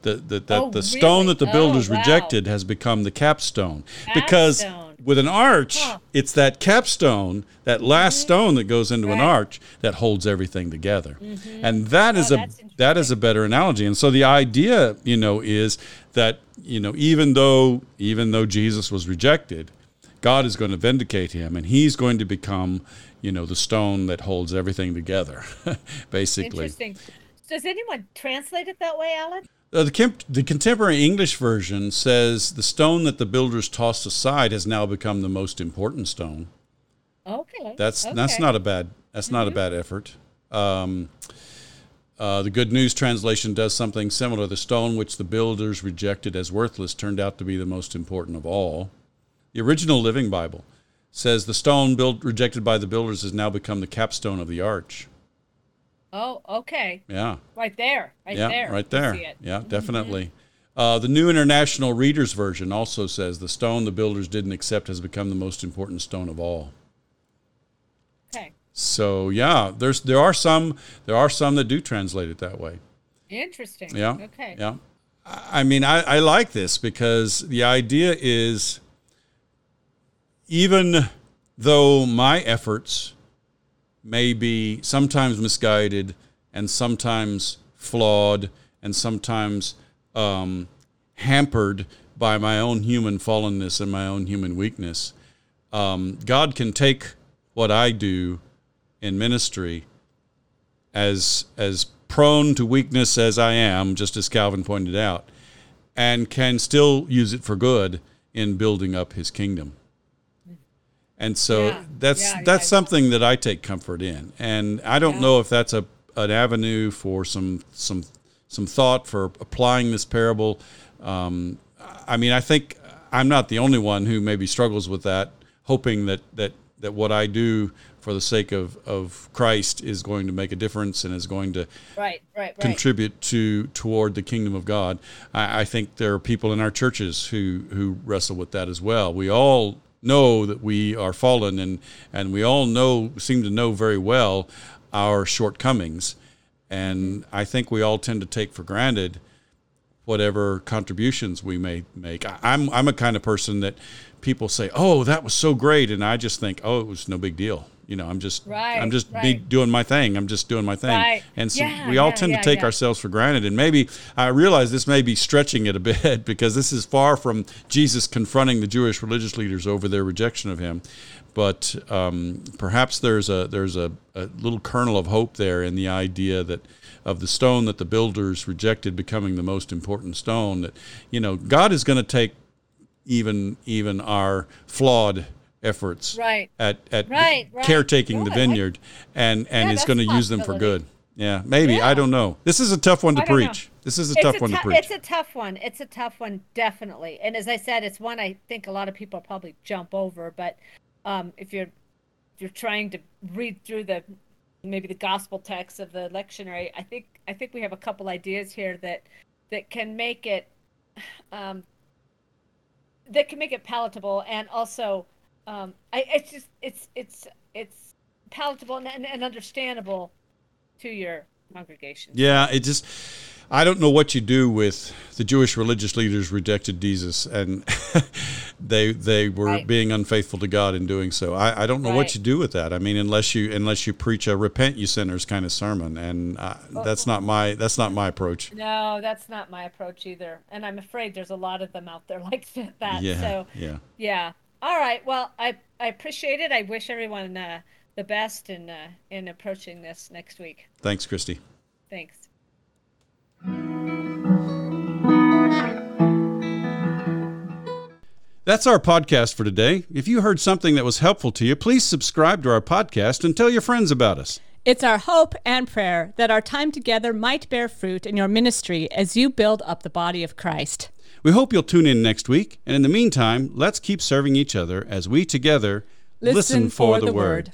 the the, the, oh, the stone really? that the builders oh, wow. rejected has become the capstone, capstone. because with an arch, huh. it's that capstone, that last mm-hmm. stone that goes into right. an arch that holds everything together. Mm-hmm. And that is oh, a that is a better analogy. And so the idea, you know, is that, you know, even though even though Jesus was rejected, God is going to vindicate him and he's going to become, you know, the stone that holds everything together, basically. Interesting. Does anyone translate it that way, Alan? Uh, the, the, contemporary English version says the stone that the builders tossed aside has now become the most important stone. Okay. That's okay. that's not a bad that's mm-hmm. not a mm-hmm. bad effort. Um, uh, the Good News translation does something similar. The stone which the builders rejected as worthless turned out to be the most important of all. The original Living Bible says the stone built rejected by the builders has now become the capstone of the arch. Oh, okay. Yeah. Right there. Right yeah, there. Right there. Yeah, mm-hmm. definitely. Uh, the New International Reader's Version also says the stone the builders didn't accept has become the most important stone of all. Okay. So yeah, there's there are some there are some that do translate it that way. Interesting. Yeah. Okay. Yeah. I I mean, I, I like this because the idea is even though my efforts may be sometimes misguided and sometimes flawed and sometimes um, hampered by my own human fallenness and my own human weakness, um, God can take what I do in ministry as as prone to weakness as I am, just as Calvin pointed out, and can still use it for good in building up his kingdom. And so Yeah, that's yeah, that's yeah. something that I take comfort in. And I don't know if that's a an avenue for some some some thought for applying this parable. Um, I mean, I think I'm not the only one who maybe struggles with that, hoping that that that what I do for the sake of of Christ is going to make a difference and is going to Right. Right. Right. contribute to toward the kingdom of God. I, I think there are people in our churches who who wrestle with that as well. We all know that we are fallen, and and we all know seem to know very well our shortcomings, and I think we all tend to take for granted whatever contributions we may make. I, I'm I'm a kind of person that people say, "Oh, that was so great," and I just think, "Oh, it was no big deal." You know, I'm just Right, I'm just be doing my thing. I'm just doing my thing. Right. And so Yeah, we all yeah, tend yeah, to take ourselves for granted. And maybe I realize this may be stretching it a bit because this is far from Jesus confronting the Jewish religious leaders over their rejection of him. But um, perhaps there's a there's a, a little kernel of hope there in the idea that of the stone that the builders rejected becoming the most important stone. That you know God is going to take even even our flawed efforts Right. at at Right, right. caretaking the vineyard and and Yeah, is going to use them for good. Yeah, maybe I don't know. This is a tough one to don't know. preach. This is a It's tough a one to preach. It's a tough one. It's a tough one, definitely. And as I said, it's one I think a lot of people probably jump over. But um, if you're if you're trying to read through the maybe the gospel text of the lectionary, I think I think we have a couple ideas here that that can make it um, that can make it palatable and also um, I, it's just it's it's it's palatable and, and, and understandable to your congregation. Yeah, it just I don't know what you do with the Jewish religious leaders rejected Jesus and they they were Right. being unfaithful to God in doing so. I, I don't know what you do with that. I mean, unless you unless you preach a repent you sinners kind of sermon, and uh, that's not my that's not my approach. No, that's not my approach either. And I'm afraid there's a lot of them out there like that. Yeah, So, yeah. yeah. All right. Well, I, I appreciate it. I wish everyone uh, the best in, uh, in approaching this next week. Thanks, Christy. Thanks. That's our podcast for today. If you heard something that was helpful to you, please subscribe to our podcast and tell your friends about us. It's our hope and prayer that our time together might bear fruit in your ministry as you build up the body of Christ. We hope you'll tune in next week, and in the meantime, let's keep serving each other as we together listen, for, the, word.